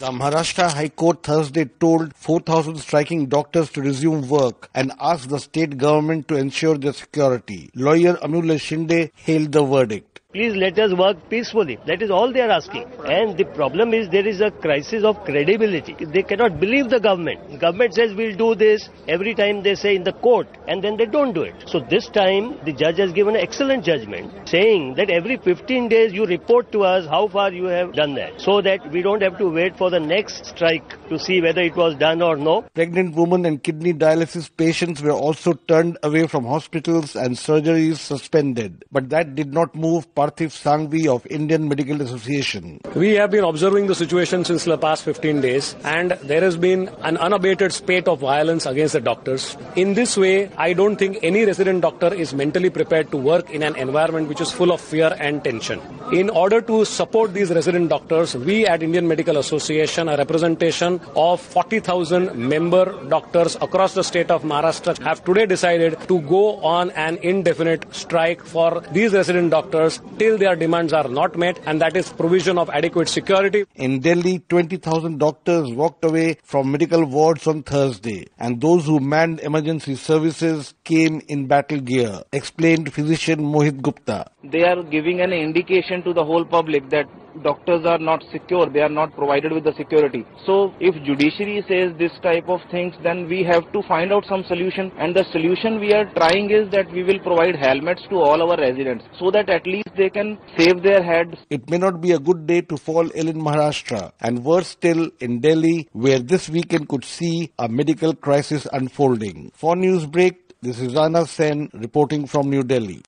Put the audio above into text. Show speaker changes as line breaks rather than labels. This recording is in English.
The Maharashtra High Court Thursday told 4,000 striking doctors to resume work and asked the state government to ensure their security. Lawyer Amulya Shinde hailed the verdict.
Please let us work peacefully. That is all they are asking. And the problem is there is a crisis of credibility. They cannot believe the government. The government says we'll do this every time they say in the court and then they don't do it. So this time the judge has given an excellent judgment saying that every 15 days you report to us how far you have done that so that we don't have to wait for the next strike to see whether it was done or no.
Pregnant women and kidney dialysis patients were also turned away from hospitals and surgeries suspended. But that did not move Parthiv Sangvi of Indian Medical Association.
We have been observing the situation since the past 15 days and there has been an unabated spate of violence against the doctors. In this way, I don't think any resident doctor is mentally prepared to work in an environment which is full of fear and tension. In order to support these resident doctors, we at Indian Medical Association, a representation of 40,000 member doctors across the state of Maharashtra, have today decided to go on an indefinite strike for these resident doctors till their demands are not met, and that is provision of adequate security.
In Delhi, 20,000 doctors walked away from medical wards on Thursday, and those who manned emergency services came in battle gear, explained physician Mohit Gupta.
They are giving an indication to the whole public that doctors are not secure, they are not provided with the security. So if judiciary says this type of things, then we have to find out some solution. And the solution we are trying is that we will provide helmets to all our residents so that at least they can save their heads.
It may not be a good day to fall ill in Maharashtra, and worse still in Delhi, where this weekend could see a medical crisis unfolding. For Newsbreak, this is Rana Sen reporting from New Delhi.